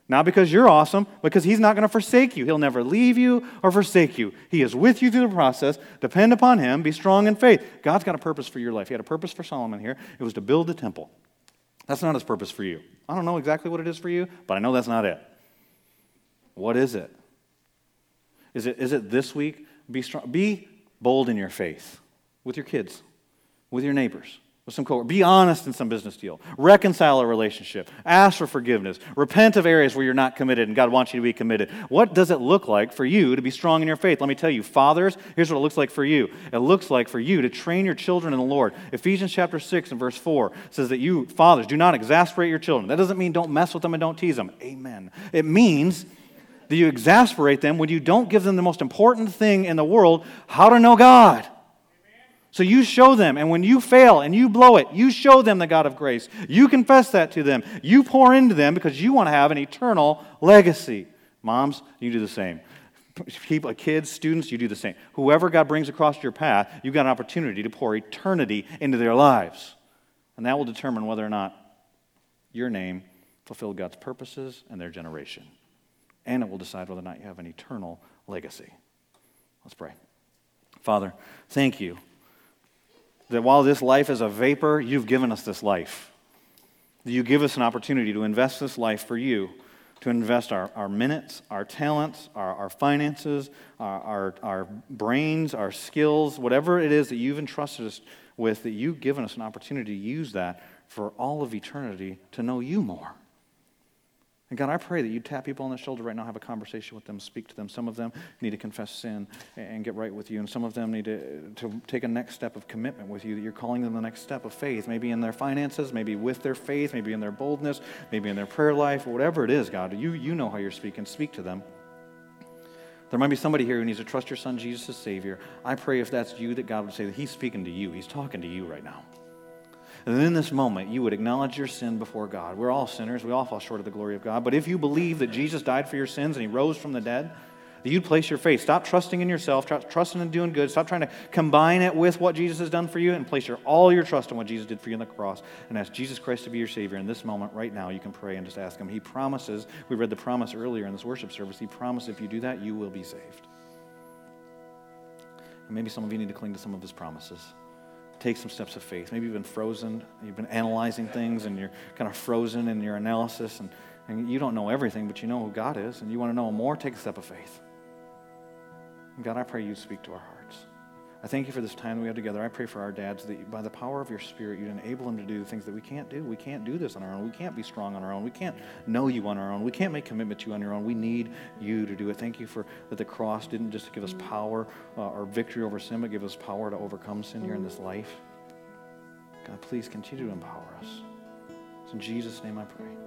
Not because you're awesome, because He's not going to forsake you. He'll never leave you or forsake you. He is with you through the process. Depend upon Him. Be strong in faith. God's got a purpose for your life. He had a purpose for Solomon here. It was to build the temple. That's not His purpose for you. I don't know exactly what it is for you, but I know that's not it. What is it? Is it, is it this week? Be strong. Be bold in your faith with your kids, with your neighbors with some coworkers. Be honest in some business deal. Reconcile a relationship. Ask for forgiveness. Repent of areas where you're not committed and God wants you to be committed. What does it look like for you to be strong in your faith? Let me tell you, fathers, here's what it looks like for you. It looks like for you to train your children in the Lord. Ephesians chapter 6 and verse 4 says that you, fathers, do not exasperate your children. That doesn't mean don't mess with them and don't tease them. Amen. It means that you exasperate them when you don't give them the most important thing in the world how to know God. So you show them, and when you fail and you blow it, you show them the God of grace. You confess that to them. You pour into them because you want to have an eternal legacy. Moms, you do the same. People, kids, students, you do the same. Whoever God brings across your path, you've got an opportunity to pour eternity into their lives. And that will determine whether or not your name fulfilled God's purposes and their generation. And it will decide whether or not you have an eternal legacy. Let's pray. Father, thank you that while this life is a vapor, you've given us this life. You give us an opportunity to invest this life for you, to invest our, our minutes, our talents, our, our finances, our, our, our brains, our skills, whatever it is that you've entrusted us with, that you've given us an opportunity to use that for all of eternity to know you more. And God, I pray that you tap people on the shoulder right now, have a conversation with them, speak to them. Some of them need to confess sin and get right with you, and some of them need to, to take a next step of commitment with you, that you're calling them the next step of faith, maybe in their finances, maybe with their faith, maybe in their boldness, maybe in their prayer life, whatever it is, God. You, you know how you're speaking. Speak to them. There might be somebody here who needs to trust your son Jesus as Savior. I pray if that's you, that God would say that He's speaking to you. He's talking to you right now. And in this moment, you would acknowledge your sin before God. We're all sinners. We all fall short of the glory of God. But if you believe that Jesus died for your sins and he rose from the dead, that you'd place your faith. Stop trusting in yourself. Stop trusting in doing good. Stop trying to combine it with what Jesus has done for you and place your, all your trust in what Jesus did for you on the cross and ask Jesus Christ to be your Savior. In this moment, right now, you can pray and just ask Him. He promises, we read the promise earlier in this worship service, He promised if you do that, you will be saved. And maybe some of you need to cling to some of His promises. Take some steps of faith. Maybe you've been frozen, you've been analyzing things, and you're kind of frozen in your analysis, and, and you don't know everything, but you know who God is, and you want to know more, take a step of faith. God, I pray you speak to our hearts. I thank you for this time that we have together. I pray for our dads that by the power of your Spirit, you'd enable them to do things that we can't do. We can't do this on our own. We can't be strong on our own. We can't know you on our own. We can't make commitment to you on your own. We need you to do it. Thank you for that the cross didn't just give us power uh, or victory over sin, but give us power to overcome sin here in this life. God, please continue to empower us. It's in Jesus' name I pray.